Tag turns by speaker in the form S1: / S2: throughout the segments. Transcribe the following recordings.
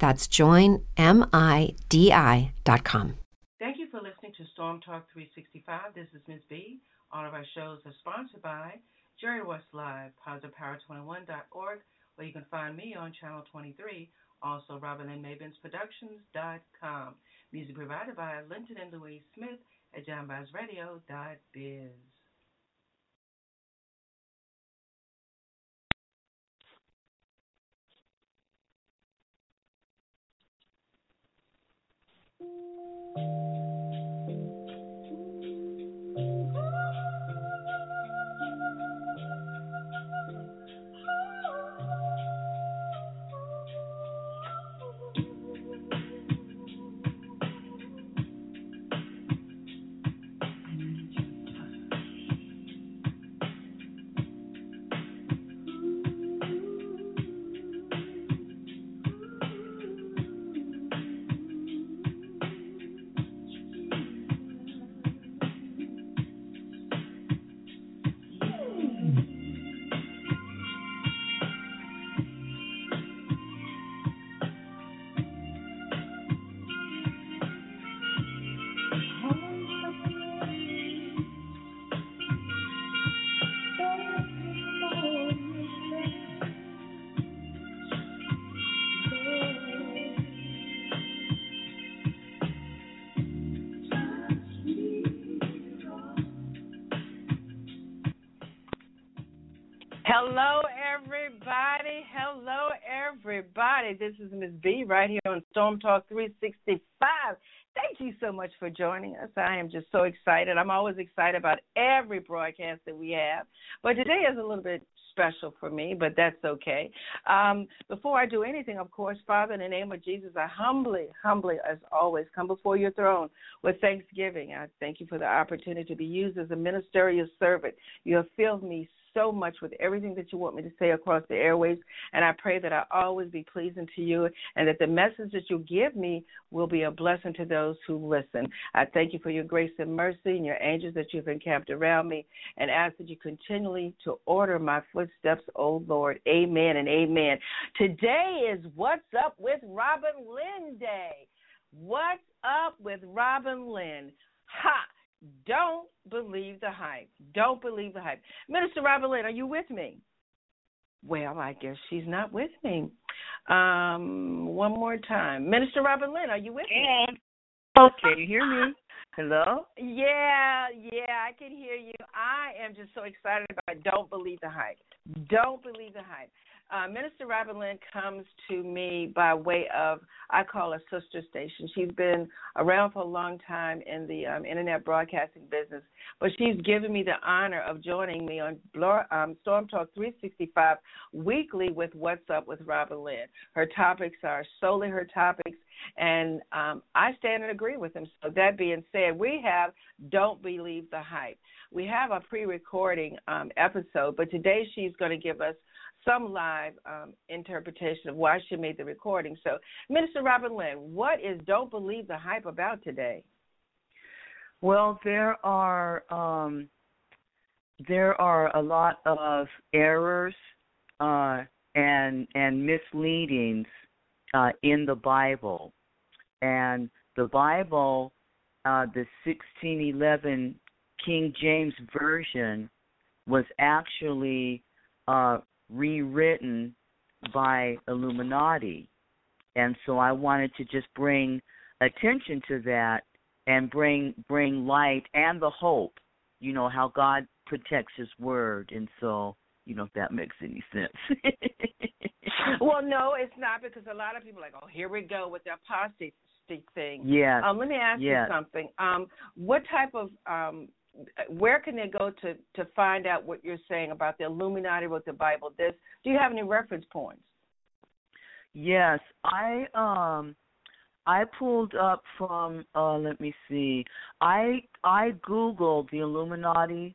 S1: That's joinmidi.com.
S2: Thank you for listening to Storm Talk 365. This is Ms. B. All of our shows are sponsored by Jerry West Live, PositivePower21.org, where you can find me on Channel 23. Also, Robin and Maven's Productions.com. Music provided by Linton and Louise Smith at JohnBazRadio.biz. Everybody. Hello, everybody. This is Ms. B right here on Storm Talk 365. Thank you so much for joining us. I am just so excited. I'm always excited about every broadcast that we have, but today is a little bit special for me, but that's okay. Um, before I do anything, of course, Father, in the name of Jesus, I humbly, humbly, as always, come before your throne with thanksgiving. I thank you for the opportunity to be used as a ministerial servant. You have filled me so much with everything that you want me to say across the airways. And I pray that I always be pleasing to you and that the message that you give me will be a blessing to those who listen. I thank you for your grace and mercy and your angels that you've encamped around me and ask that you continually to order my footsteps, O Lord. Amen and amen. Today is What's Up with Robin Lynn Day. What's up with Robin Lynn? Ha! Don't believe the hype. Don't believe the hype. Minister Robin Lynn, are you with me? Well, I guess she's not with me. Um, one more time. Minister Robin Lynn, are you with me?
S3: Oh, can you hear me? Hello?
S2: Yeah, yeah, I can hear you. I am just so excited about Don't Believe the Hype. Don't believe the hype. Uh, Minister Robin Lynn comes to me by way of, I call her sister station. She's been around for a long time in the um, internet broadcasting business, but she's given me the honor of joining me on um, Storm Talk 365 weekly with What's Up with Robin Lynn. Her topics are solely her topics, and um, I stand and agree with them. So, that being said, we have Don't Believe the Hype. We have a pre recording um, episode, but today she's going to give us some live um, interpretation of why she made the recording. So, Minister Robin Lynn, what is Don't Believe the Hype about today?
S3: Well, there are um, there are a lot of errors uh, and and misleadings uh, in the Bible, and the Bible, uh, the 1611 King James version, was actually uh, rewritten by Illuminati. And so I wanted to just bring attention to that and bring bring light and the hope. You know how God protects His word, and so you know if that makes any sense.
S2: well, no, it's not because a lot of people are like, oh, here we go with the apostasy thing.
S3: Yeah.
S2: Um, let me ask
S3: yes.
S2: you something. Um, what type of um, where can they go to to find out what you're saying about the Illuminati with the Bible? This do you have any reference points?
S3: Yes, I um I pulled up from uh let me see. I I googled the Illuminati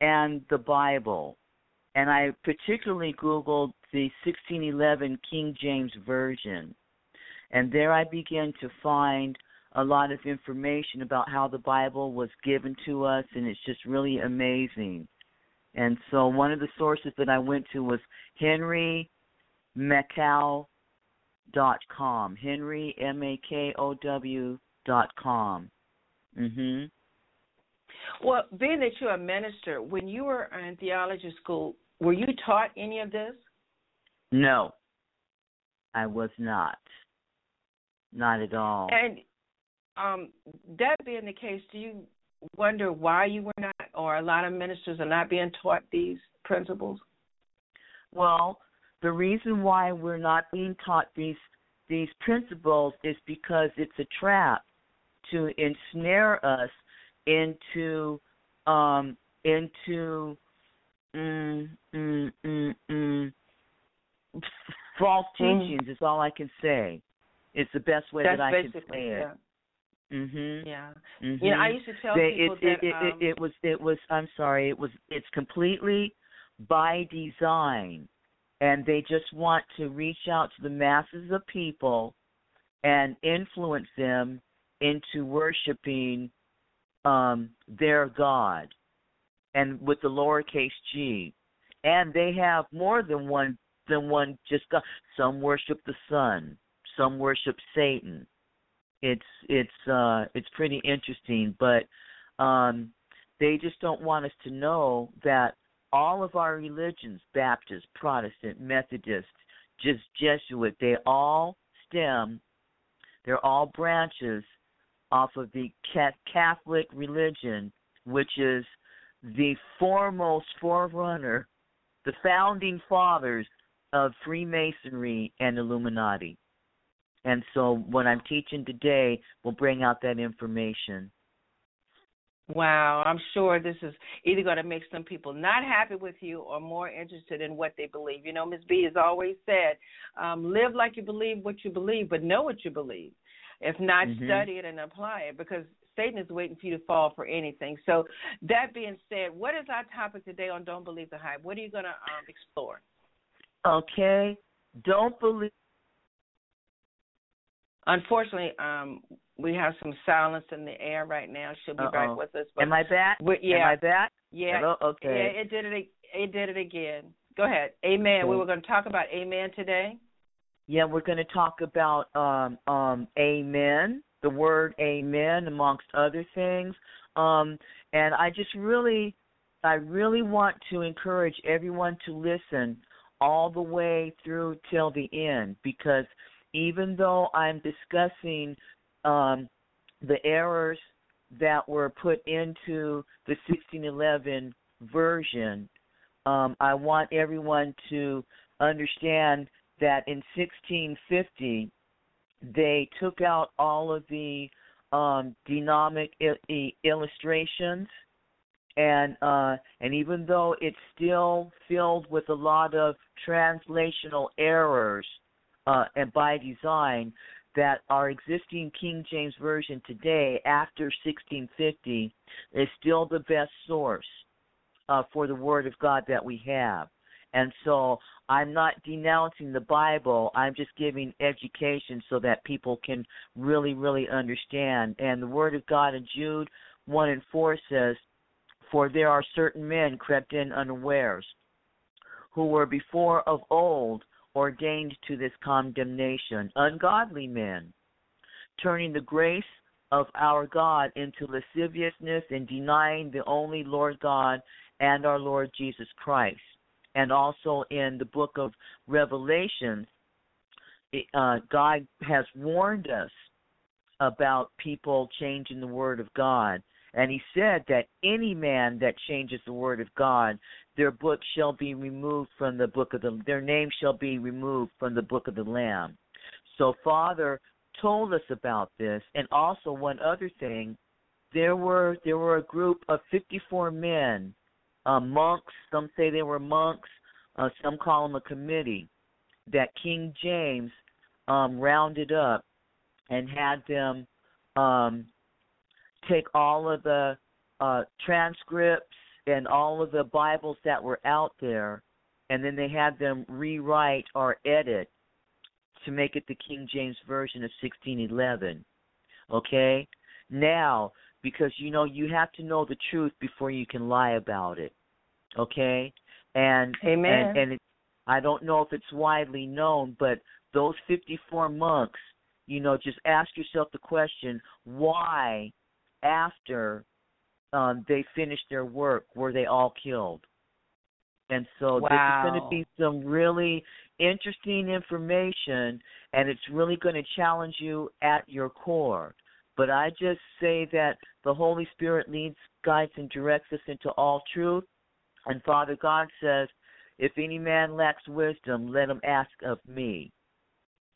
S3: and the Bible. And I particularly googled the 1611 King James version. And there I began to find a lot of information about how the Bible was given to us and it's just really amazing. And so one of the sources that I went to was Henry Makow dot com. Henry M A K O W dot com. Mhm.
S2: Well, being that you're a minister, when you were in theology school, were you taught any of this?
S3: No, I was not. Not at all.
S2: And um, that being the case, do you wonder why you were not, or a lot of ministers are not being taught these principles?
S3: Well, the reason why we're not being taught these these principles is because it's a trap to ensnare us into um into mm, mm, mm, mm, false
S2: Mm.
S3: teachings is all I can say. It's the best way
S2: That's
S3: that I can say it.
S2: yeah.
S3: Mhm.
S2: Yeah.
S3: Mhm.
S2: You know, I used to tell
S3: they,
S2: people
S3: it,
S2: that
S3: it,
S2: um,
S3: it, it was it was I'm sorry it was it's completely by design and they just want to reach out to the masses of people and influence them into worshiping um their god and with the lowercase g and they have more than one than one just god some worship the sun some worship satan it's it's uh it's pretty interesting but um they just don't want us to know that all of our religions baptist protestant methodist just jesuit they all stem they're all branches off of the catholic religion which is the foremost forerunner the founding fathers of freemasonry and illuminati and so what I'm teaching today will bring out that information.
S2: Wow, I'm sure this is either going to make some people not happy with you or more interested in what they believe. You know, Ms. B has always said, um, live like you believe what you believe, but know what you believe. If not,
S3: Mhm.
S2: study it and apply it because Satan is waiting for you to fall for anything. So, that being said, what is our topic today on Don't Believe the Hype? What are you going to um, explore?
S3: Okay. Don't believe.
S2: Unfortunately, um, we have some silence in the air right now. She'll be
S3: Uh-oh.
S2: back with us. But
S3: Am I back?
S2: yeah,
S3: Am I back?
S2: yeah,
S3: Hello? Okay.
S2: yeah. It did it. It did it again. Go ahead. Amen. We were going to talk about amen today.
S3: Yeah, we're going to talk about um um amen, the word amen amongst other things. Um and I just really I really want to encourage everyone to listen all the way through till the end because even though I'm discussing um the errors that were put into the 1611 version, um, I want everyone to understand that in 1650 they took out all of the um, dynamic il- illustrations, and uh, and even though it's still filled with a lot of translational errors, uh, and by design, that our existing King James version today, after 1650, is still the best source uh, for the Word of God that we have. And so I'm not denouncing the Bible. I'm just giving education so that people can really, really understand. And the Word of God in Jude 1 and 4 says, For there are certain men crept in unawares, who were before of old ordained to this condemnation, ungodly men, turning the grace of our God into lasciviousness and denying the only Lord God and our Lord Jesus Christ. And also in the book of Revelation, uh, God has warned us
S4: about people changing the word of God. And he said that any man that changes the word of God, their book shall be removed from the book of the their name shall be removed from the book of the Lamb. So Father told us about this. And also one other thing, there were there were a group of fifty four men, uh, monks, some say they were monks, uh, some call them a committee, that King James um, rounded up and had them um, take all of the uh, transcripts and all of the Bibles that were out there, and then they had them rewrite or edit to make it the King James version of 1611. Okay? Now, because you know you have to know the truth before you can lie about it. Okay? And
S2: Amen.
S4: and, and it, I don't know if it's widely known, but those 54 monks, you know, just ask yourself the question, why after um, they finished their work were they all killed? And so
S2: wow.
S4: this is going to be some really interesting information, and it's really going to challenge you at your core. But I just say that the Holy Spirit leads, guides, and directs us into all truth. And Father God says, if any man lacks wisdom, let him ask of me.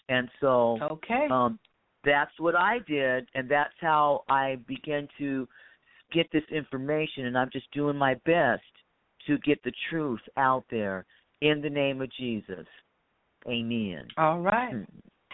S4: And so
S2: okay.
S4: um, that's what I did, and that's how I began to get this information. And I'm just doing my best to get the truth out there in the name of Jesus. Amen.
S2: All right.
S4: Hmm.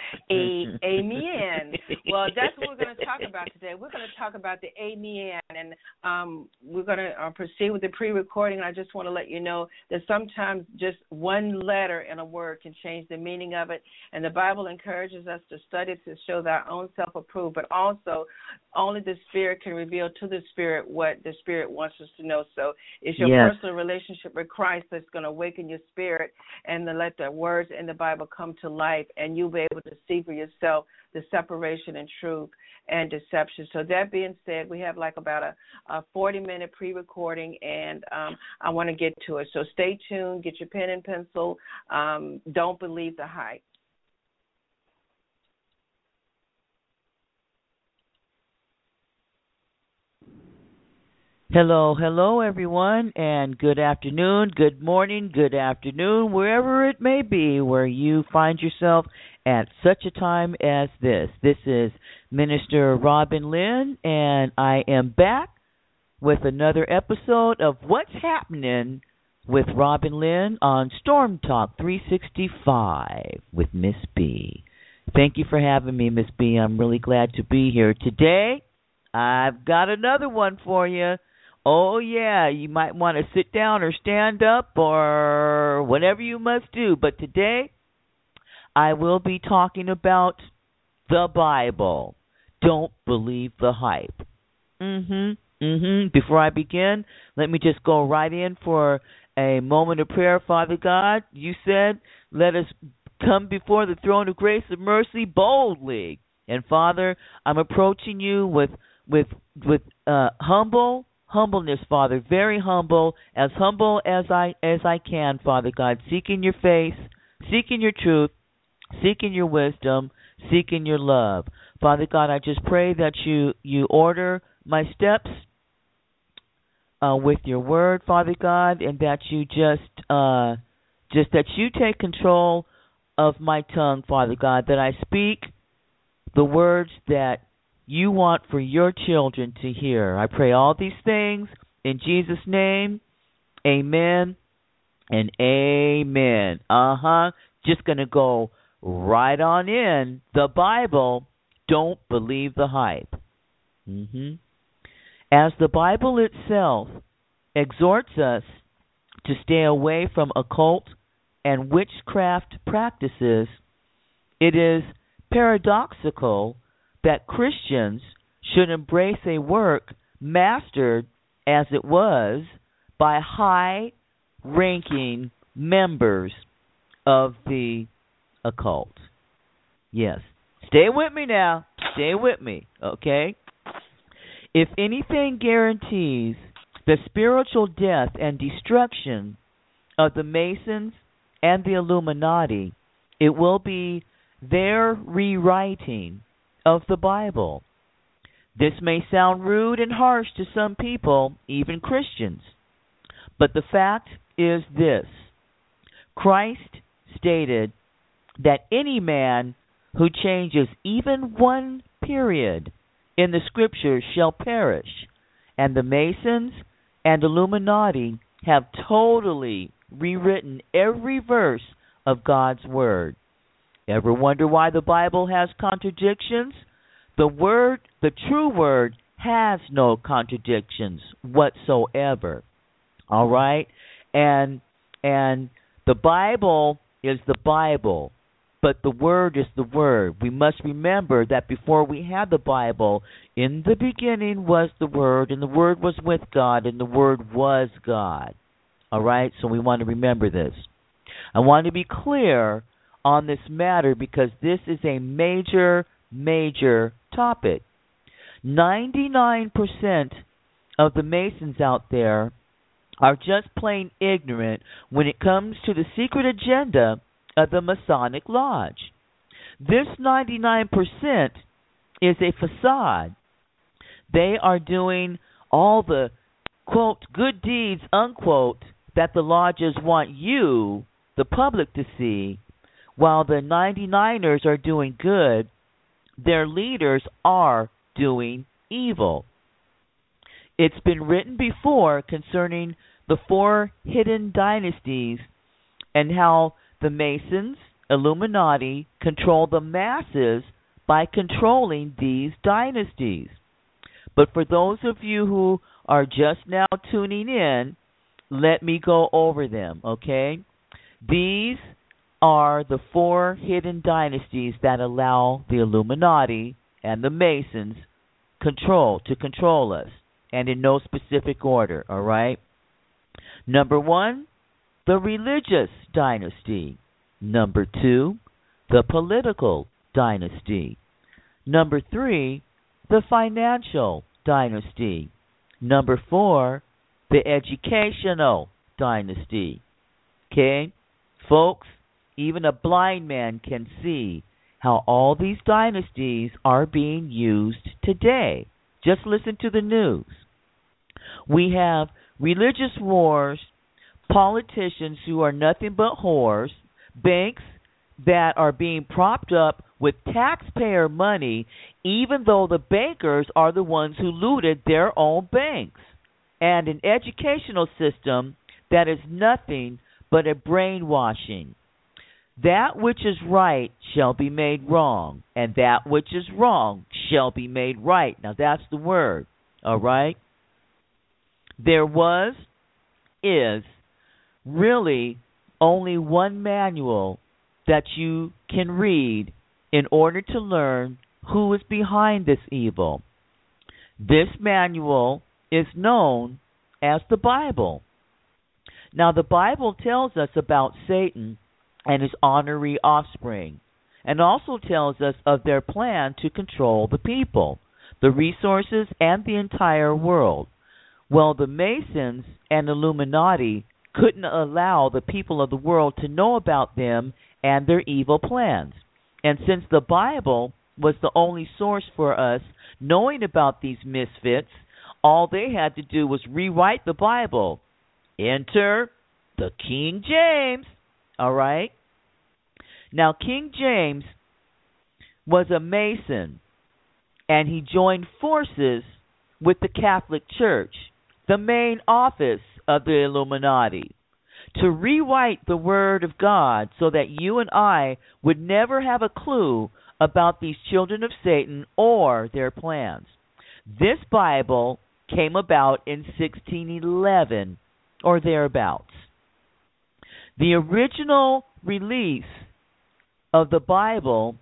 S2: A, amen. Well, that's what we're going to talk about today. We're going to talk about the amen, and um, we're going to uh, proceed with the pre-recording. I just want to let you know that sometimes just one letter in a word can change the meaning of it, and the Bible encourages us to study to show our own self-approved, but also only the Spirit can reveal to the Spirit what the Spirit wants us to know. So it's your
S4: Yes.
S2: personal relationship with Christ that's going to awaken your spirit and to let the words in the Bible come to life, and you'll be able to see for yourself the separation in truth and deception. So that being said, we have like about a, a 40 minute pre-recording, and um, I want to get to it. So stay tuned. Get your pen and pencil. Um, don't believe the hype.
S4: Hello, hello, everyone, and good afternoon, good morning, good afternoon, wherever it may be where you find yourself at such a time as this. This is Minister Robin Lynn, and I am back with another episode of What's Happening with Robin Lynn on Storm Talk 365 with Miss B. Thank you for having me, Miss B. I'm really glad to be here today. I've got another one for you. Oh yeah, you might want to sit down or stand up or whatever you must do. But today, I will be talking about the Bible. Don't believe the hype. Mhm. Mhm. Before I begin, let me just go right in for a moment of prayer. Father God, you said, "Let us come before the throne of grace and mercy boldly." And Father, I'm approaching you with with with uh humble humbleness, Father, very humble, as humble as I as I can, Father God, seeking your face, seeking your truth, seeking your wisdom, seeking your love. Father God, I just pray that you you order my steps uh, with your word, Father God, and that you just uh, just that you take control of my tongue, Father God, that I speak the words that you want for your children to hear. I pray all these things in Jesus' name. Amen and amen. Uh huh. Just to go right on in. The Bible, don't believe the hype. hmm As the Bible itself exhorts us to stay away from occult and witchcraft practices, it is paradoxical that Christians should embrace a work mastered as it was by high ranking members of the occult. Yes. Stay with me now. Stay with me, okay? If anything guarantees the spiritual death and destruction of the Masons and the Illuminati, it will be their rewriting of the Bible. This may sound rude and harsh to some people, even Christians, but the fact is this Christ stated that any man who changes even one period in the scriptures shall perish, and the Masons and Illuminati have totally rewritten every verse of God's Word. Ever wonder why the Bible has contradictions? The Word, the true Word, has no contradictions whatsoever. All right? And and the Bible is the Bible, but the Word is the Word. We must remember that before we had the Bible, in the beginning was the Word, and the Word was with God, and the Word was God. All right? So we want to remember this. I want to be clear on this matter because this is a major, major topic. 99% of the Masons out there are just plain ignorant when it comes to the secret agenda of the Masonic Lodge. This 99% is a facade. They are doing all the quote good deeds unquote that the lodges want you, the public, to see, while the 99ers are doing good, their leaders are doing evil. It's been written before concerning the four hidden dynasties and how the Masons, Illuminati, control the masses by controlling these dynasties. But for those of you who are just now tuning in, let me go over them, okay? These are the four hidden dynasties that allow the Illuminati and the Masons control to control us and in no specific order, all right? Number 1, the religious dynasty. Number 2, the political dynasty. Number 3, the financial dynasty. Number 4, the educational dynasty. Okay? Folks, even a blind man can see how all these dynasties are being used today. Just listen to the news. We have religious wars, politicians who are nothing but whores, banks that are being propped up with taxpayer money, even though the bankers are the ones who looted their own banks and an educational system that is nothing but a brainwashing. That which is right shall be made wrong, and that which is wrong shall be made right. Now that's the word, all right? There was, is, really only one manual that you can read in order to learn who is behind this evil. This manual is known as the Bible. Now, the Bible tells us about Satan and his honorary offspring, and also tells us of their plan to control the people, the resources, and the entire world. Well, the Masons and Illuminati couldn't allow the people of the world to know about them and their evil plans. And since the Bible was the only source for us knowing about these misfits, all they had to do was rewrite the Bible. Enter the King James. All right? Now, King James was a Mason, and he joined forces with the Catholic Church, the main office of the Illuminati, to rewrite the Word of God so that you and I would never have a clue about these children of Satan or their plans. This Bible came about in 1611 or thereabouts. The original release of the Bible,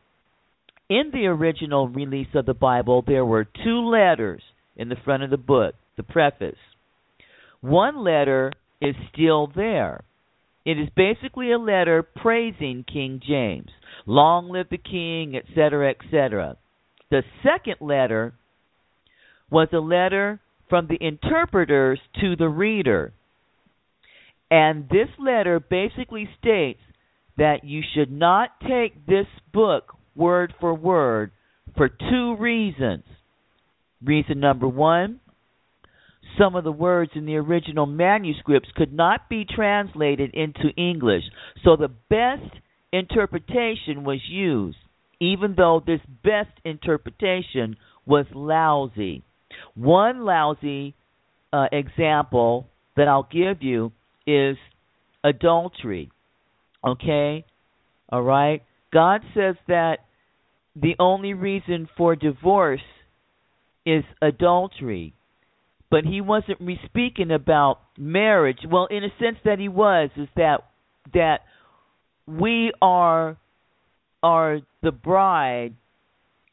S4: in the original release of the Bible, there were two letters in the front of the book, the preface. One letter is still there. It is basically a letter praising King James. Long live the king, etc., etc. The second letter was a letter from the interpreters to the reader. And this letter basically states that you should not take this book word for word for two reasons. Reason number one some of the words in the original manuscripts could not be translated into English, so the best interpretation was used, even though this best interpretation was lousy. One lousy uh, example that I'll give you is adultery. Okay? All right? God says that the only reason for divorce is adultery. But he wasn't re- speaking about marriage. Well, in a sense that he was, is that that we are are the bride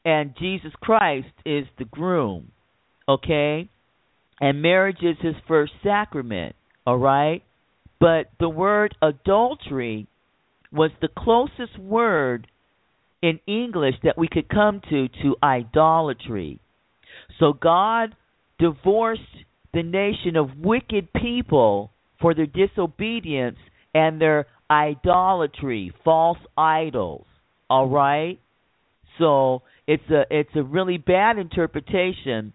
S4: and Jesus Christ is the groom. Okay? And marriage is his first sacrament, all right? But the word adultery was the closest word in English that we could come to to idolatry. So God divorced the nation of wicked people for their disobedience and their idolatry, false idols. All right? So it's a it's a really bad interpretation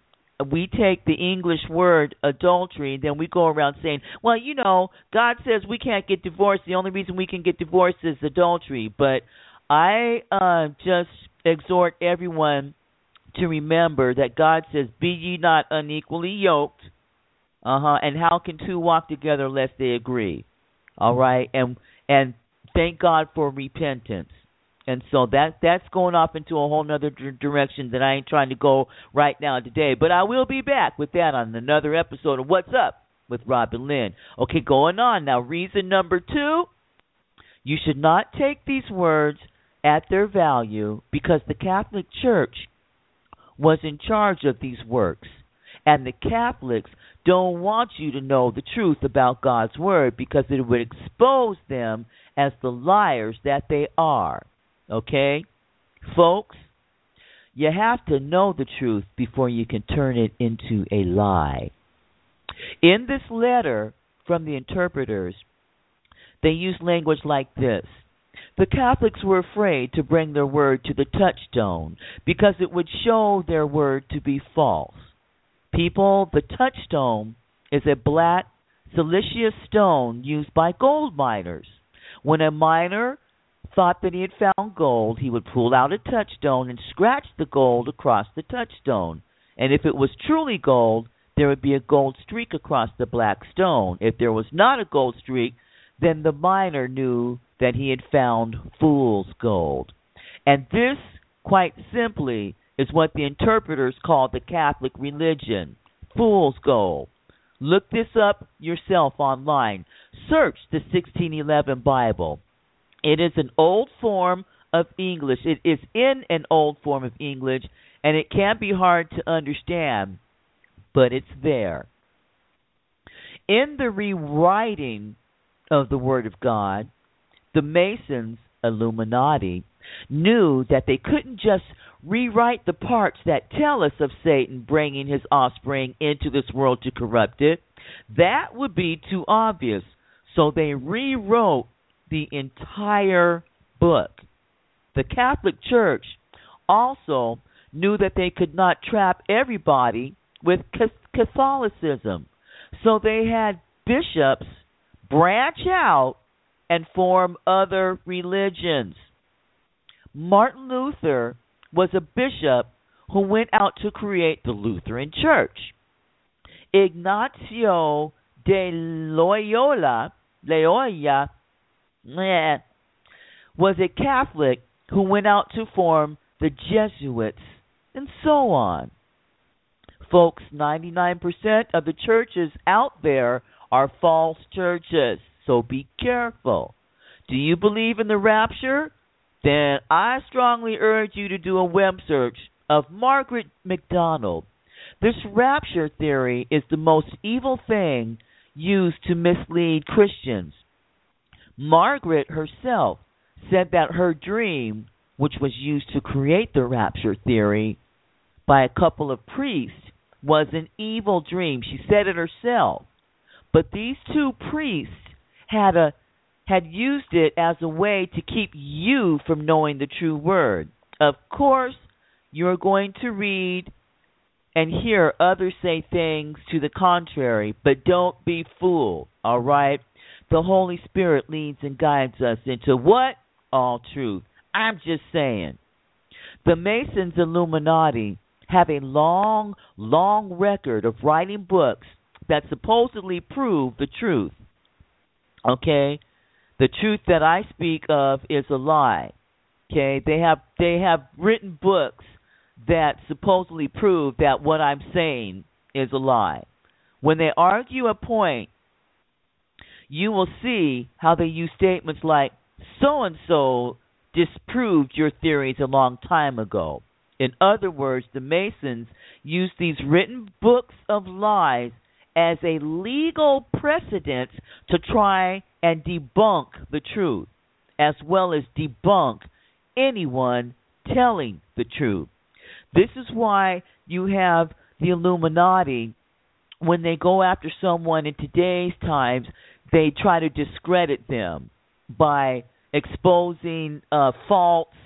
S4: we take the English word adultery and then we go around saying, well, you know, God says we can't get divorced. The only reason we can get divorced is adultery. But I uh, just exhort everyone to remember that God says, be ye not unequally yoked. Uh huh. And how can two walk together unless they agree? All right. And and thank God for repentance and so that that's going off into a whole other d- direction that I ain't trying to go right now today. But I will be back with that on another episode of What's Up with Robin Lynn. Okay, going on now. Reason number two: you should not take these words at their value because the Catholic Church was in charge of these works, and the Catholics don't want you to know the truth about God's word because it would expose them as the liars that they are. Okay? Folks, you have to know the truth before you can turn it into a lie. In this letter from the interpreters, they use language like this. The Catholics were afraid to bring their word to the touchstone because it would show their word to be false. People, the touchstone is a black siliceous stone used by gold miners. When a miner thought that he had found gold, he would pull out a touchstone and scratch the gold across the touchstone. And if it was truly gold, there would be a gold streak across the black stone. If there was not a gold streak, then the miner knew that he had found fool's gold. And this, quite simply, is what the interpreters call the Catholic religion fool's gold. Look this up yourself online. Search the 1611 Bible. It is an old form of English. It is in an old form of English, and it can be hard to understand, but it's there. In the rewriting of the Word of God, the Masons, Illuminati, knew that they couldn't just rewrite the parts that tell us of Satan bringing his offspring into this world to corrupt it. That would be too obvious. So they rewrote the entire book. The Catholic Church also knew that they could not trap everybody with Catholicism. So they had bishops branch out and form other religions. Martin Luther was a bishop who went out to create the Lutheran Church. Ignacio de Loyola, Loyola eh, was a Catholic who went out to form the Jesuits, and so on. Folks, 99% of the churches out there are false churches, so be careful. Do you believe in the rapture? Then I strongly urge you to do a web search of Margaret MacDonald. This rapture theory is the most evil thing used to mislead Christians. Margaret herself said that her dream, which was used to create the rapture theory by a couple of priests, was an evil dream. She said it herself. But these two priests had a had used it as a way to keep you from knowing the true word. Of course, you are going to read and hear others say things to the contrary, but don't be fooled, all right? The Holy Spirit leads and guides us into what? All truth. I'm just saying. The Masons Illuminati have a long, long record of writing books that supposedly prove the truth. Okay? The truth that I speak of is a lie. Okay? They have they have written books that supposedly prove that what I'm saying is a lie. When they argue a point, you will see how they use statements like so and so disproved your theories a long time ago. In other words, the Masons use these written books of lies as a legal precedent to try and debunk the truth, as well as debunk anyone telling the truth. This is why you have the Illuminati, when they go after someone in today's times, they try to discredit them by exposing uh, faults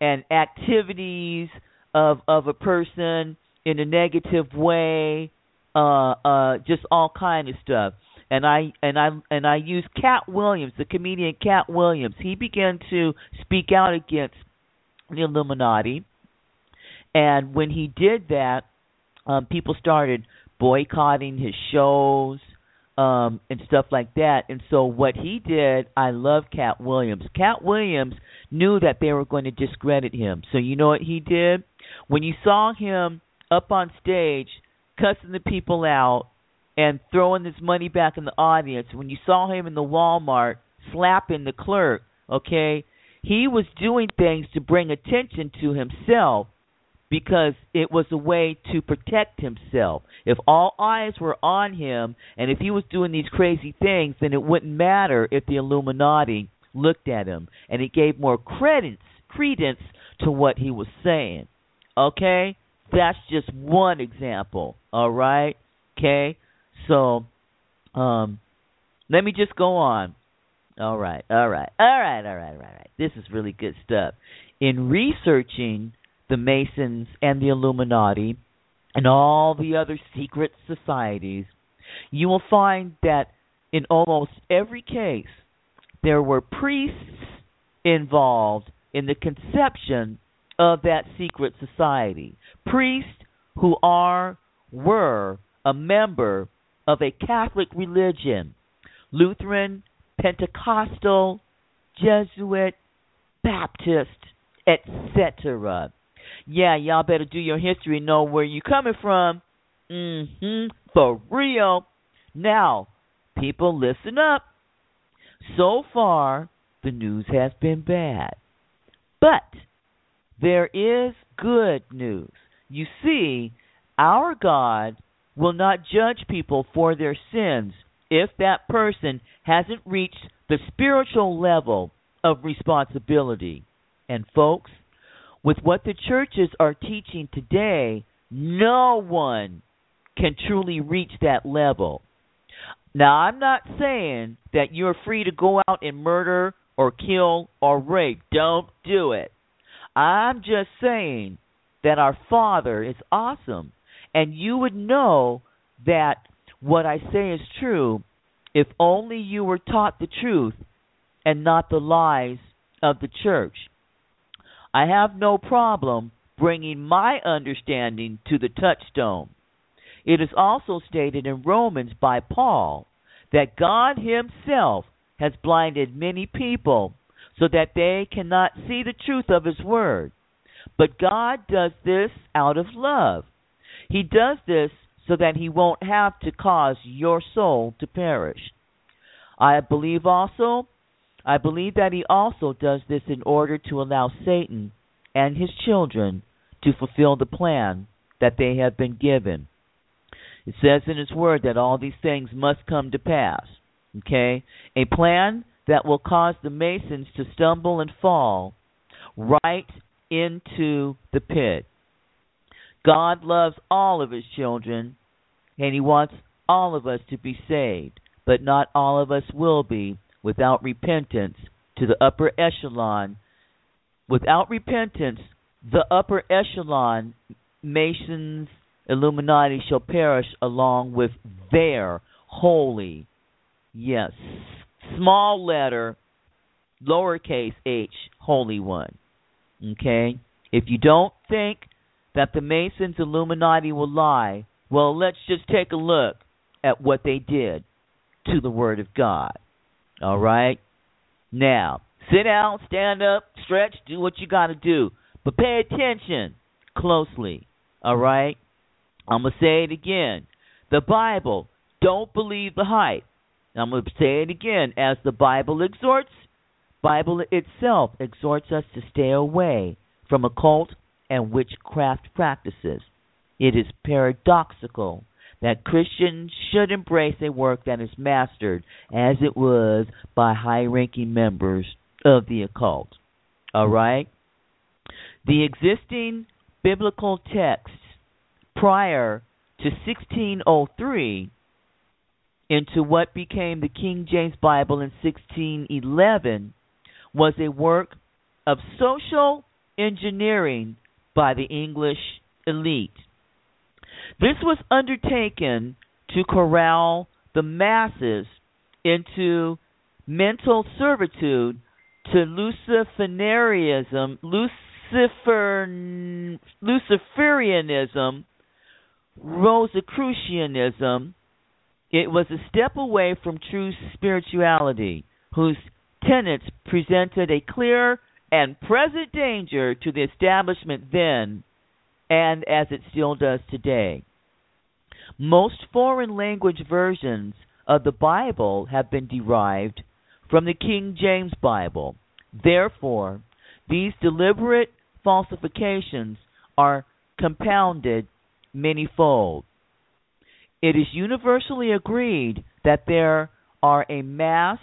S4: and activities of of a person in a negative way, uh, uh, just all kind of stuff. And I and I and I use Katt Williams, the comedian Katt Williams. He began to speak out against the Illuminati, and when he did that, um, people started boycotting his shows um, and stuff like that. And so what he did, I love Katt Williams. Katt Williams knew that they were going to discredit him. So you know what he did? When you saw him up on stage cussing the people out and throwing his money back in the audience, when you saw him in the Walmart slapping the clerk, okay, he was doing things to bring attention to himself because it was a way to protect himself. If all eyes were on him and if he was doing these crazy things, then it wouldn't matter if the Illuminati looked at him and it gave more credence credence to what he was saying. Okay? That's just one example. All right? Okay? So um let me just go on. All right. All right. All right. All right. All right. This is really good stuff. In researching the Masons and the Illuminati and all the other secret societies, you will find that in almost every case there were priests involved in the conception of that secret society. Priests who are, were, a member of a Catholic religion, Lutheran, Pentecostal, Jesuit, Baptist, etc. Yeah, y'all better do your history and know where you're coming from. Mm-hmm. For real. Now, people listen up. So far, the news has been bad. But there is good news. You see, our God will not judge people for their sins if that person hasn't reached the spiritual level of responsibility. And, folks, with what the churches are teaching today, no one can truly reach that level. Now, I'm not saying that you're free to go out and murder or kill or rape. Don't do it. I'm just saying that our Father is awesome. And you would know that what I say is true if only you were taught the truth and not the lies of the church. I have no problem bringing my understanding to the touchstone. It is also stated in Romans by Paul that God Himself has blinded many people so that they cannot see the truth of His Word. But God does this out of love. He does this so that He won't have to cause your soul to perish. I believe also I believe that he also does this in order to allow Satan and his children to fulfill the plan that they have been given. It says in his word that all these things must come to pass. Okay? A plan that will cause the Masons to stumble and fall right into the pit. God loves all of his children, and he wants all of us to be saved, but not all of us will be without repentance to the upper echelon. Without repentance the upper echelon Masons Illuminati shall perish along with their holy, yes, small letter, lowercase h, holy one. Okay? If you don't think that the Masons Illuminati will lie, well, let's just take a look at what they did to the Word of God. All right? Now, sit down, stand up, stretch, do what you got to do. But pay attention closely. All right? I'm going to say it again. The Bible, don't believe the hype. I'm going to say it again. As the Bible exhorts, Bible itself exhorts us to stay away from occult and witchcraft practices. It is paradoxical that Christians should embrace a work that is mastered as it was by high ranking members of the occult. All right? The existing biblical texts prior to 1603 into what became the King James Bible in 1611 was a work of social engineering by the English elite. This was undertaken to corral the masses into mental servitude to Luciferianism, Lucifer, Luciferianism, Rosicrucianism. It was a step away from true spirituality, whose tenets presented a clear and present danger to the establishment then and as it still does today. Most foreign language versions of the Bible have been derived from the King James Bible. Therefore, these deliberate falsifications are compounded manyfold. It is universally agreed that there are a mass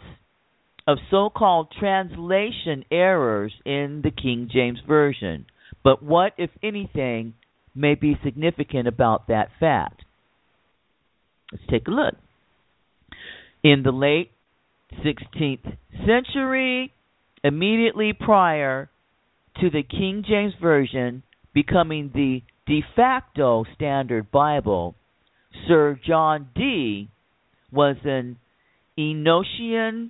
S4: of so called translation errors in the King James Version. But what, if anything, may be significant about that fact? Let's take a look. In the late 16th century, immediately prior to the King James Version becoming the de facto standard Bible, Sir John Dee was an Enochian,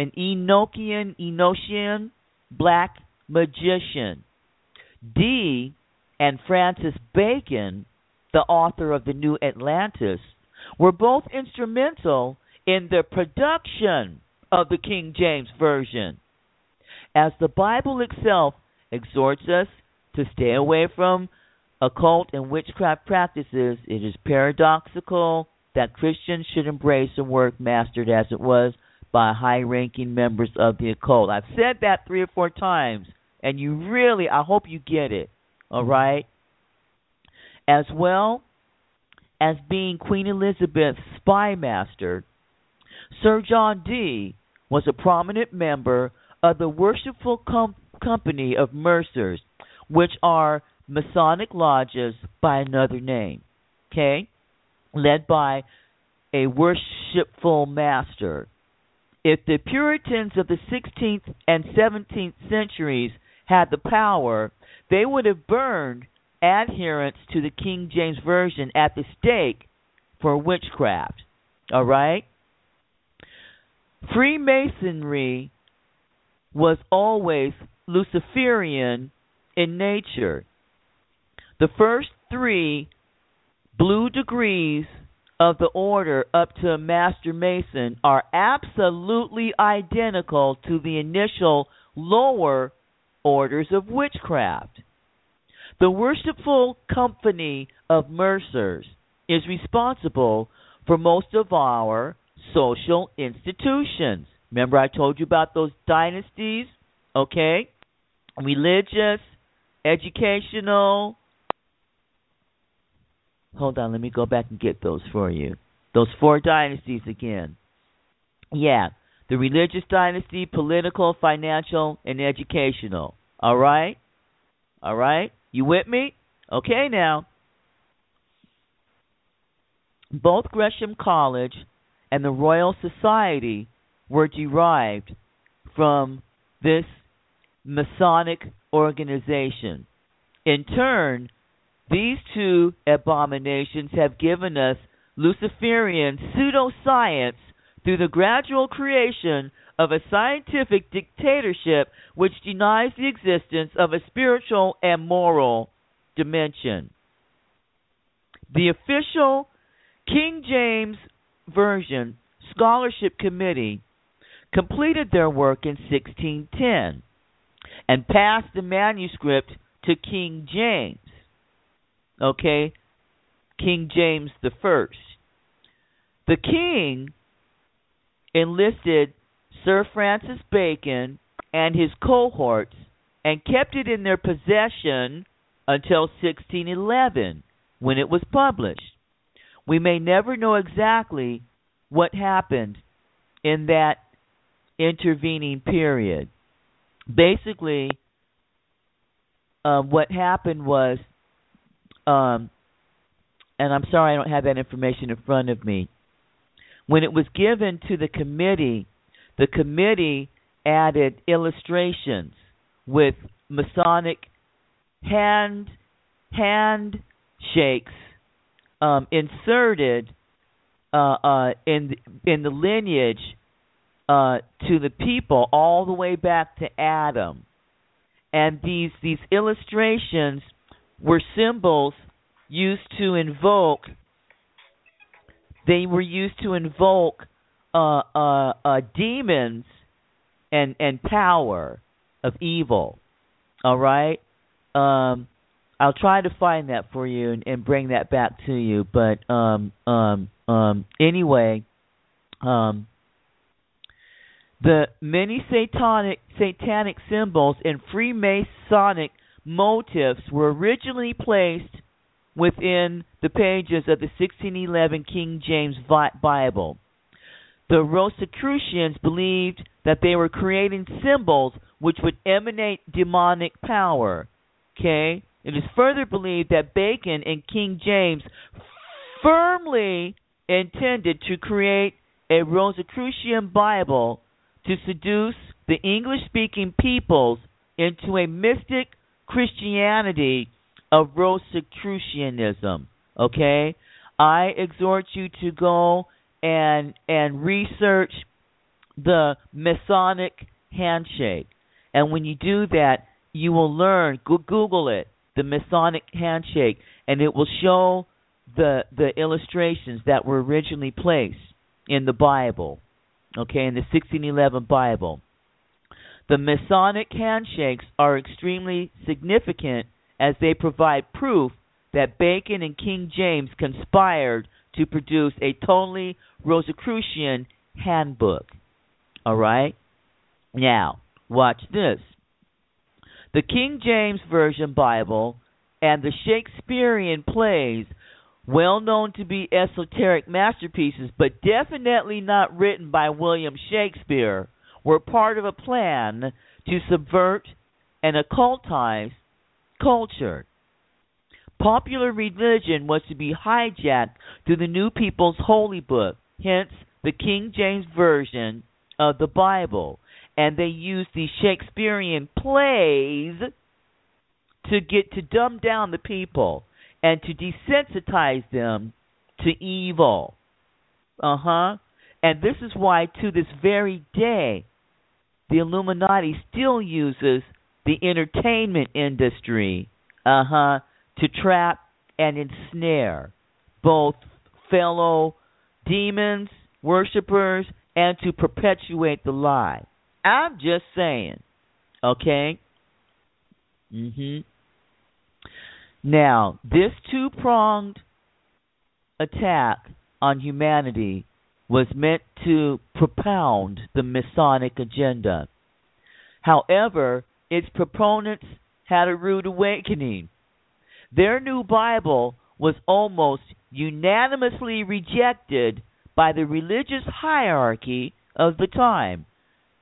S4: an Enochian, Enochian black magician. Dee and Francis Bacon, the author of the New Atlantis, were both instrumental in the production of the King James Version. As the Bible itself exhorts us to stay away from occult and witchcraft practices, it is paradoxical that Christians should embrace a work mastered as it was by high ranking members of the occult. I've said that three or four times, and you really, I hope you get it, all mm-hmm. right? As well as being Queen Elizabeth's spy master, Sir John Dee was a prominent member of the Worshipful Com- Company of Mercers, which are Masonic lodges by another name, okay, led by a worshipful master. If the Puritans of the 16th and 17th centuries had the power, they would have burned adherents to the King James Version at the stake for witchcraft. All right? Freemasonry was always Luciferian in nature. The first three blue degrees of the order up to Master Mason are absolutely identical to the initial lower orders of witchcraft. The Worshipful Company of Mercers is responsible for most of our social institutions. Remember, I told you about those dynasties? Okay? Religious, educational. Hold on, let me go back and get those for you. Those four dynasties again. Yeah, the religious dynasty, political, financial, and educational. All right? All right? You with me? Okay, now. Both Gresham College and the Royal Society were derived from this Masonic organization. In turn, these two abominations have given us Luciferian pseudoscience through the gradual creation of a scientific dictatorship which denies the existence of a spiritual and moral dimension. The official King James Version Scholarship Committee completed their work in 1610 and passed the manuscript to King James. Okay? King James the First. The king enlisted Sir Francis Bacon and his cohorts and kept it in their possession until 1611 when it was published. We may never know exactly what happened in that intervening period. Basically, um, what happened was, um, and I'm sorry I don't have that information in front of me. When it was given to the committee, the committee added illustrations with Masonic hand hand shakes um, inserted uh, uh, in in the lineage uh, to the people all the way back to Adam, and these these illustrations were symbols used to invoke they were used to invoke uh, uh, uh, demons and and power of evil. All right, um, I'll try to find that for you and, and bring that back to you. But um, um, um, anyway, um, the many satanic satanic symbols and Freemasonic motifs were originally placed within the pages of the 1611 King James Bible. The Rosicrucians believed that they were creating symbols which would emanate demonic power. Okay? It is further believed that Bacon and King James firmly intended to create a Rosicrucian Bible to seduce the English speaking peoples into a mystic Christianity of Rosicrucianism. Okay, I exhort you to go and and research the Masonic handshake, and when you do that, you will learn. Google it, the Masonic handshake, and it will show the the illustrations that were originally placed in the Bible. Okay, in the 1611 Bible. The Masonic handshakes are extremely significant as they provide proof that Bacon and King James conspired to produce a totally Rosicrucian handbook. All right? Now, watch this. The King James Version Bible and the Shakespearean plays, well known to be esoteric masterpieces, but definitely not written by William Shakespeare, were part of a plan to subvert and occultize culture. Popular religion was to be hijacked through the New People's Holy Book, hence the King James Version of the Bible. And they used the Shakespearean plays to get to dumb down the people and to desensitize them to evil. Uh huh. And this is why, to this very day, the Illuminati still uses the entertainment industry, uh huh, to trap and ensnare both fellow demons, worshippers, and to perpetuate the lie. I'm just saying, okay? Mhm. Now, this two-pronged attack on humanity was meant to propound the Masonic agenda. However, its proponents had a rude awakening. Their new Bible was almost unanimously rejected by the religious hierarchy of the time.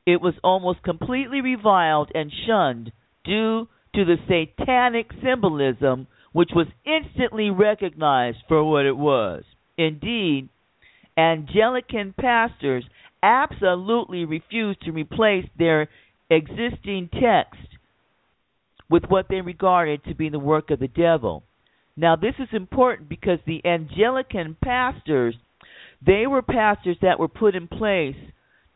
S4: It was almost completely reviled and shunned due to the satanic symbolism, which was instantly recognized for what it was. Indeed, Anglican pastors absolutely refused to replace their existing text with what they regarded to be the work of the devil. Now, this is important because the Anglican pastors, they were pastors that were put in place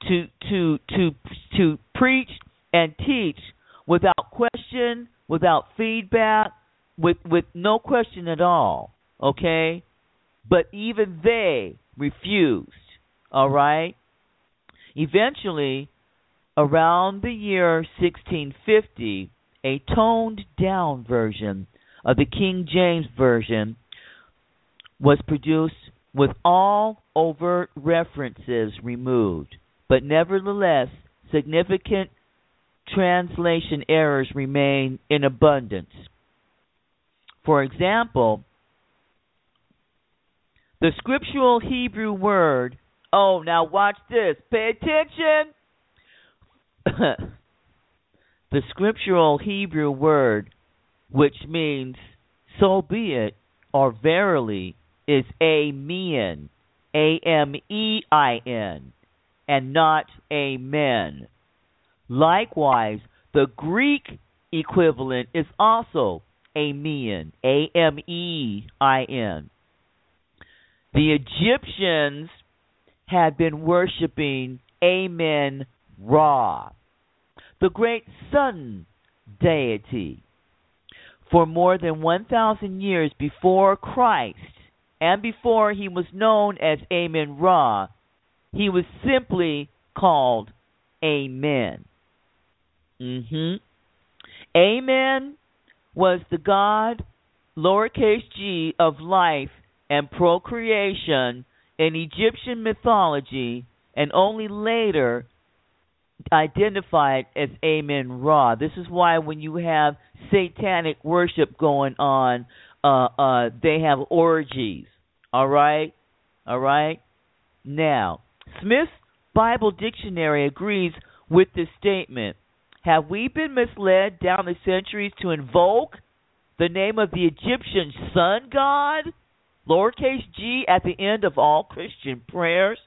S4: to to to to preach and teach without question, without feedback, with with no question at all. Okay? But even they refused. All right? Eventually, around the year 1650, a toned down version of the King James Version was produced with all overt references removed, but nevertheless, significant translation errors remain in abundance. For example, the scriptural Hebrew word, oh, now watch this, pay attention. the scriptural Hebrew word, which means so be it or verily, is amen, A M E I N, and not amen. Likewise, the Greek equivalent is also amen, A M E I N. The Egyptians had been worshiping Amen Ra, the great sun deity. For more than 1,000 years before Christ and before he was known as Amen Ra, he was simply called Amen. Mhm. Amen was the God lowercase g of life and procreation in Egyptian mythology and only later identified as Amen Ra. This is why when you have satanic worship going on, uh, uh, they have orgies. All right? All right? Now, Smith's Bible Dictionary agrees with this statement. Have we been misled down the centuries to invoke the name of the Egyptian sun god? Lowercase g at the end of all Christian prayers?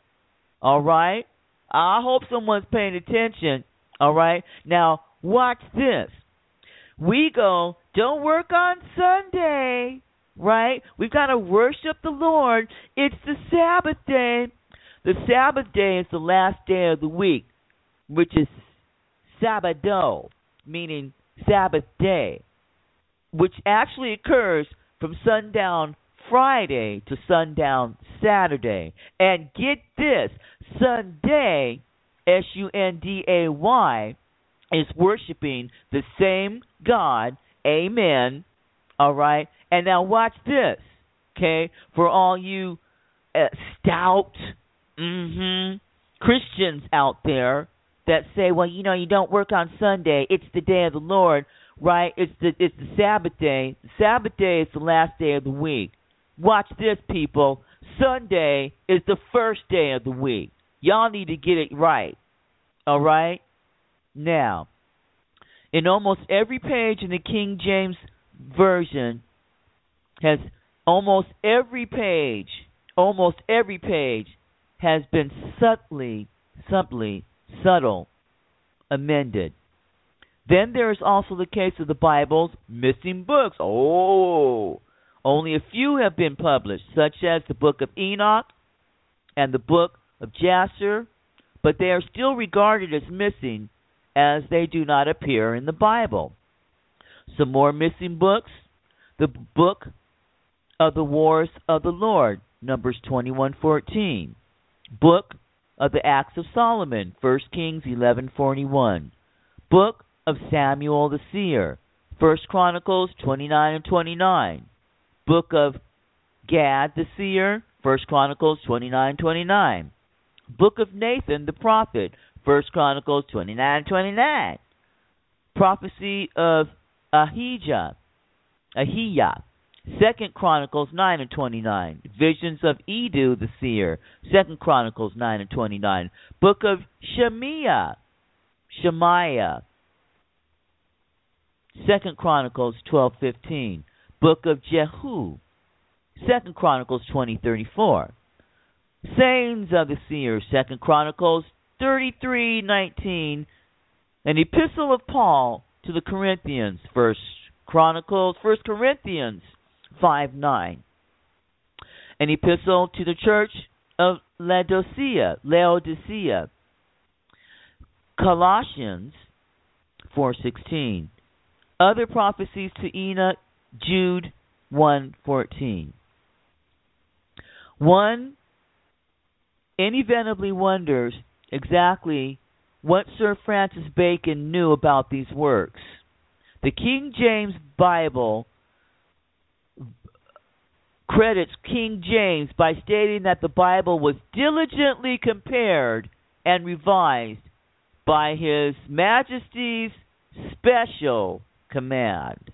S4: All right? I hope someone's paying attention. All right? Now, watch this. We go, don't work on Sunday, right? We've got to worship the Lord. It's the Sabbath day. The Sabbath day is the last day of the week, which is Sabbado, meaning Sabbath day, which actually occurs from sundown Friday to sundown Saturday. And get this Sunday, S U N D A Y, is worshiping the same God. Amen. All right. And now watch this, okay? For all you uh, stout mm-hmm, Christians out there that say, well, you know, you don't work on Sunday. It's the day of the Lord, right? It's the it's the Sabbath day. The Sabbath day is the last day of the week. Watch this, people. Sunday is the first day of the week. Y'all need to get it right. All right? Now, in almost every page in the King James Version has almost every page, almost every page has been subtly, subtly, subtle amended. Then there is also the case of the Bible's missing books. Oh, only a few have been published, such as the Book of Enoch and the Book of Jasher, but they are still regarded as missing as they do not appear in the Bible. Some more missing books the Book of the Wars of the Lord, Numbers 21:14. Book of the Acts of Solomon, 1 Kings 11:41. Book of Samuel the Seer, 1 Chronicles 29 and 29 book of Gad the seer, First Chronicles twenty nine twenty nine. Book of Nathan the prophet, First Chronicles twenty nine twenty nine. Prophecy of Ahijah, Ahijah, Second Chronicles nine and twenty nine. Visions of Iddo the seer, Second Chronicles nine and twenty nine. Book of Shemiah, Shemaiah, Second Chronicles twelve fifteen book of Jehu, Second Chronicles twenty thirty four. Sayings of the Seers, Second Chronicles thirty three nineteen. An epistle of Paul to the Corinthians, First Chronicles, First Corinthians five nine. An epistle to the church of Laodicea, Laodicea. Colossians four sixteen. Other prophecies to Enoch, Jude one fourteen. One inevitably wonders exactly what Sir Francis Bacon knew about these works. The King James Bible credits King James by stating that the Bible was diligently compared and revised by His Majesty's special command.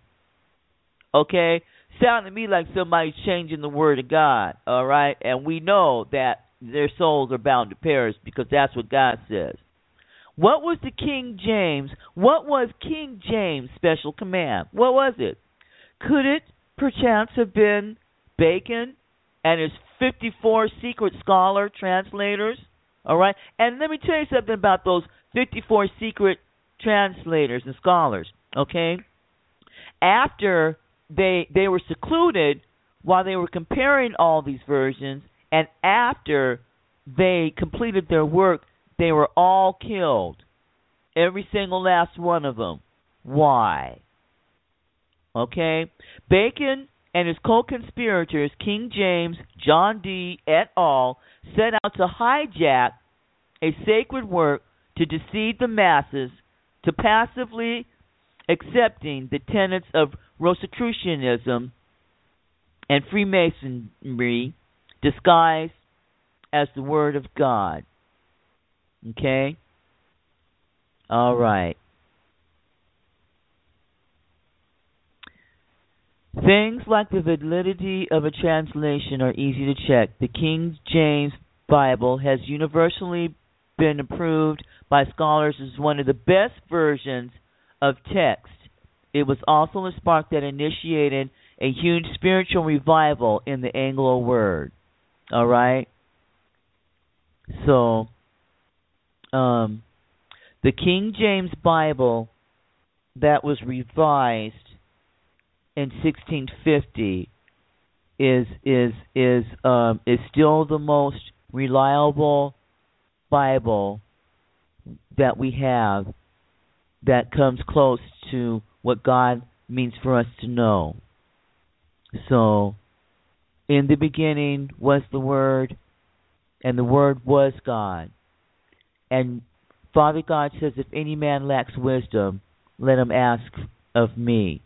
S4: Okay? Sound to me like somebody's changing the Word of God, alright? And we know that their souls are bound to perish because that's what God says. What was the King James? What was King James' special command? What was it? Could it perchance have been Bacon and his 54 secret scholar translators? All right? And let me tell you something about those 54 secret translators and scholars, okay? After they they were secluded while they were comparing all these versions and after they completed their work, they were all killed. Every single last one of them. Why? Okay? Bacon and his co conspirators, King James, John Dee, et al., set out to hijack a sacred work to deceive the masses to passively accepting the tenets of Rosicrucianism and Freemasonry disguised as the Word of God. Okay? All right. Things like the validity of a translation are easy to check. The King James Bible has universally been approved by scholars as one of the best versions of text. It was also a spark that initiated a huge spiritual revival in the Anglo word. All right? So, um, the King James Bible that was revised in 1650 is is is um, is still the most reliable Bible that we have that comes close to what God means for us to know. So, in the beginning was the Word, and the Word was God. And Father God says, If any man lacks wisdom, let him ask of me.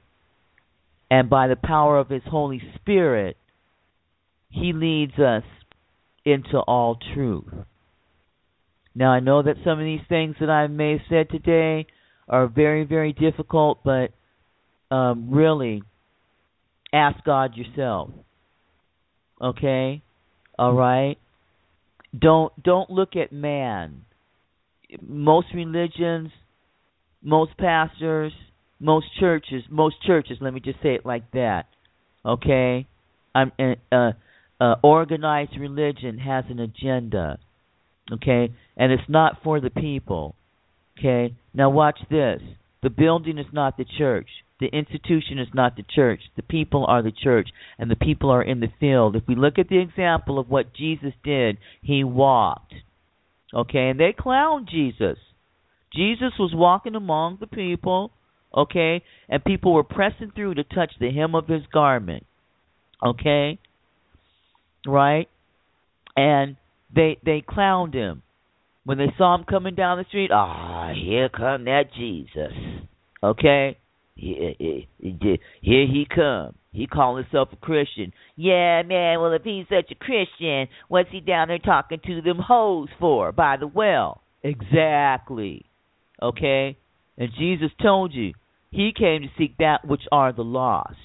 S4: And by the power of His Holy Spirit, He leads us into all truth. Now, I know that some of these things that I may have said today are very, very difficult, but um, really, ask God yourself. Okay? All right? Don't don't look at man. Most religions, most pastors, most churches, most churches, let me just say it like that. Okay? I'm uh, uh, uh organized religion has an agenda. Okay? And it's not for the people. Okay? Now watch this. The building is not the church. The institution is not the church. The people are the church, and the people are in the field. If we look at the example of what Jesus did, he walked. Okay, and they clowned Jesus. Jesus was walking among the people, okay, and people were pressing through to touch the hem of his garment. Okay? Right? And they they clowned him. When they saw him coming down the street, ah, here come that Jesus. Okay? Here, he come. He call himself a Christian. Yeah, man. Well, if he's such a Christian, what's he down there talking to them hoes for by the well? Exactly. Okay. And Jesus told you he came to seek that which are the lost.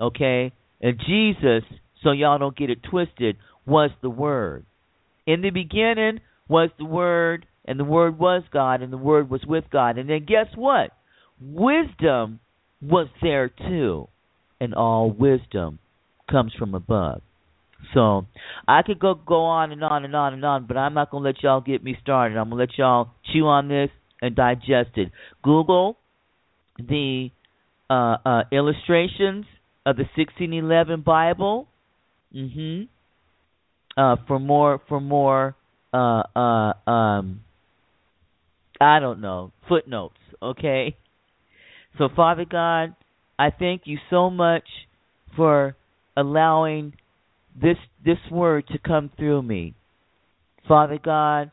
S4: Okay. And Jesus, so y'all don't get it twisted, was the Word. In the beginning was the Word, and the Word was God, and the Word was with God. And then guess what? Wisdom was there too, and all wisdom comes from above. So I could go go on and on and on and on, but I'm not gonna let y'all get me started. I'm gonna let y'all chew on this and digest it. Google the uh, uh, illustrations of the 1611 Bible. Mm-hmm. Uh, for more for more uh, uh, um, I don't know footnotes. Okay. So Father God, I thank you so much for allowing this this word to come through me. Father God,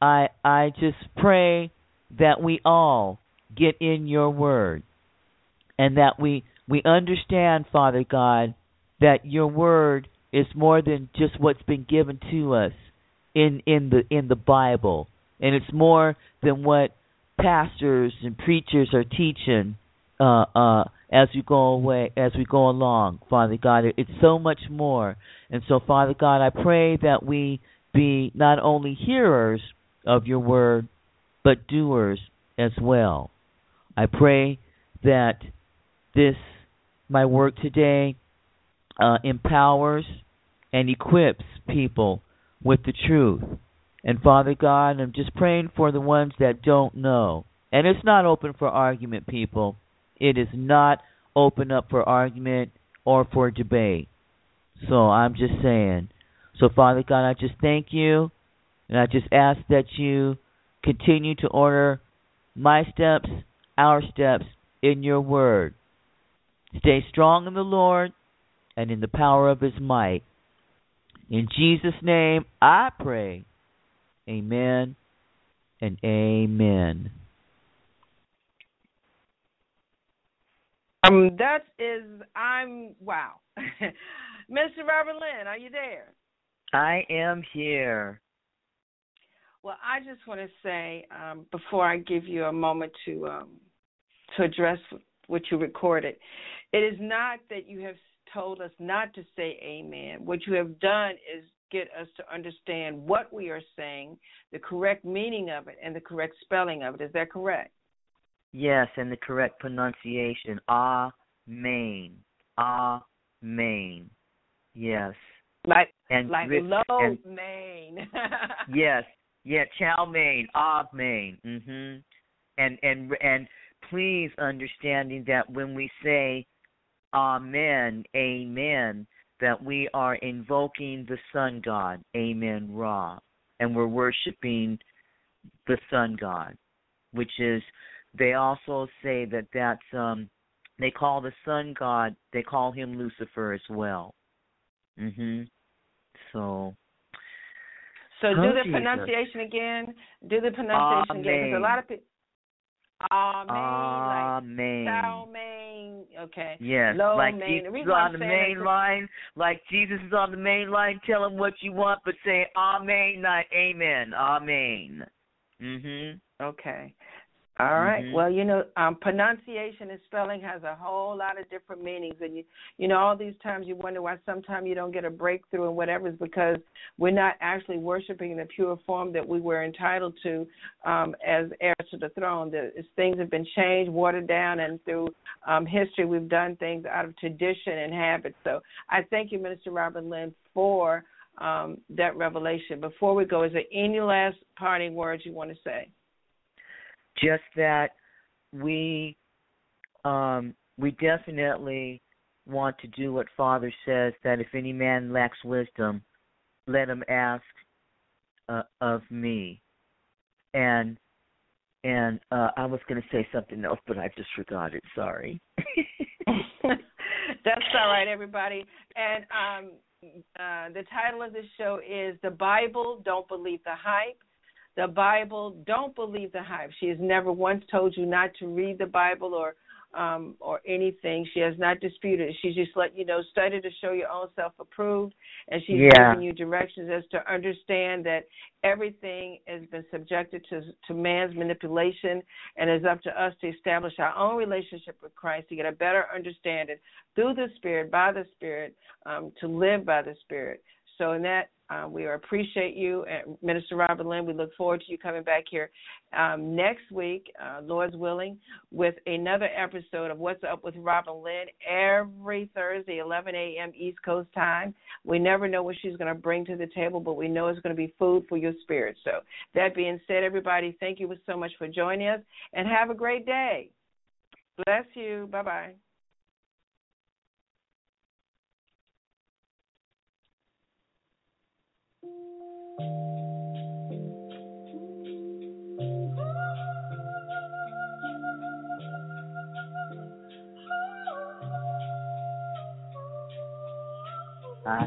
S4: I I just pray that we all get in your word and that we we understand Father God that your word is more than just what's been given to us in in the in the Bible. And it's more than what pastors and preachers are teaching uh uh as we go away as we go along father god. It's so much more. And so father god i pray that we be not only hearers of your word but doers as well. I pray that this my work today uh, empowers and equips people with the truth and father god i'm just praying for the ones that don't know and it's not open for argument people it is not open up for argument or for debate. So I'm just saying. So, Father God, I just thank you, and I just ask that you continue to order my steps, our steps in your word. Stay strong in the Lord and in the power of his might. In Jesus' name I pray. Amen and amen.
S2: Um, that is, I'm wow, Mr. Robin Lynn, are you there?
S3: I am here.
S2: Well, I just want to say um, before I give you a moment to um, to address what you recorded, it is not that you have told us not to say Amen. What you have done is get us to understand what we are saying, the correct meaning of it, and the correct spelling of it. Is that correct?
S3: Yes, and the correct pronunciation. Amen. Amen. Yes.
S2: Like
S3: and
S2: like low and, main.
S3: yes. Yeah, chow mein. Amen. Mhm. And and and please understanding that when we say amen, amen, that we are invoking the sun god, amen ra, and we're worshiping the sun god, which is they also say that that's um they call the sun god they call him Lucifer as well. Mhm. So
S2: so do the Jesus. pronunciation again. Do the pronunciation Amen. again because a lot of people Amen. Like Salmain. Okay.
S3: Yes.
S2: Low
S3: like
S2: main.
S3: Jesus is on the main line. Like Jesus is on the main line. Tell him what you want, but say Amen, not Amen. Amen. Mhm.
S2: Okay. All right.
S3: mm-hmm.
S2: Well, you know, um, pronunciation and spelling has a whole lot of different meanings, and you, you know, all these times you wonder why sometimes you don't get a breakthrough and whatever is because we're not actually worshiping in the pure form that we were entitled to um, as heirs to the throne. The, things have been changed, watered down, and through um, history we've done things out of tradition and habit. So I thank you, Minister Robin Lynn, for um, that revelation. Before we go, is there any last parting words you want to say?
S3: Just that we um, we definitely want to do what Father says that if any man lacks wisdom, let him ask uh, of me. And and uh, I was going to say something else, but I just forgot it. Sorry.
S2: That's all right, everybody. And um, uh, the title of this show is "The Bible Don't Believe the Hype." The Bible. Don't believe the hype. She has never once told you not to read the Bible or um, or anything. She has not disputed. She's just let you know, study to show your own self approved, and she's
S3: yeah.
S2: giving you directions as to understand that everything has been subjected to to man's manipulation, and it's up to us to establish our own relationship with Christ to get a better understanding through the Spirit, by the Spirit, um, to live by the Spirit. So in that uh, we appreciate you, Minister Robin Lynn. We look forward to you coming back here um, next week, uh, Lord's willing, with another episode of What's Up with Robin Lynn every Thursday, 11 a.m. East Coast time. We never know what she's going to bring to the table, but we know it's going to be food for your spirit. So, that being said, everybody, thank you so much for joining us and have a great day. Bless you. Bye bye.
S3: Uh,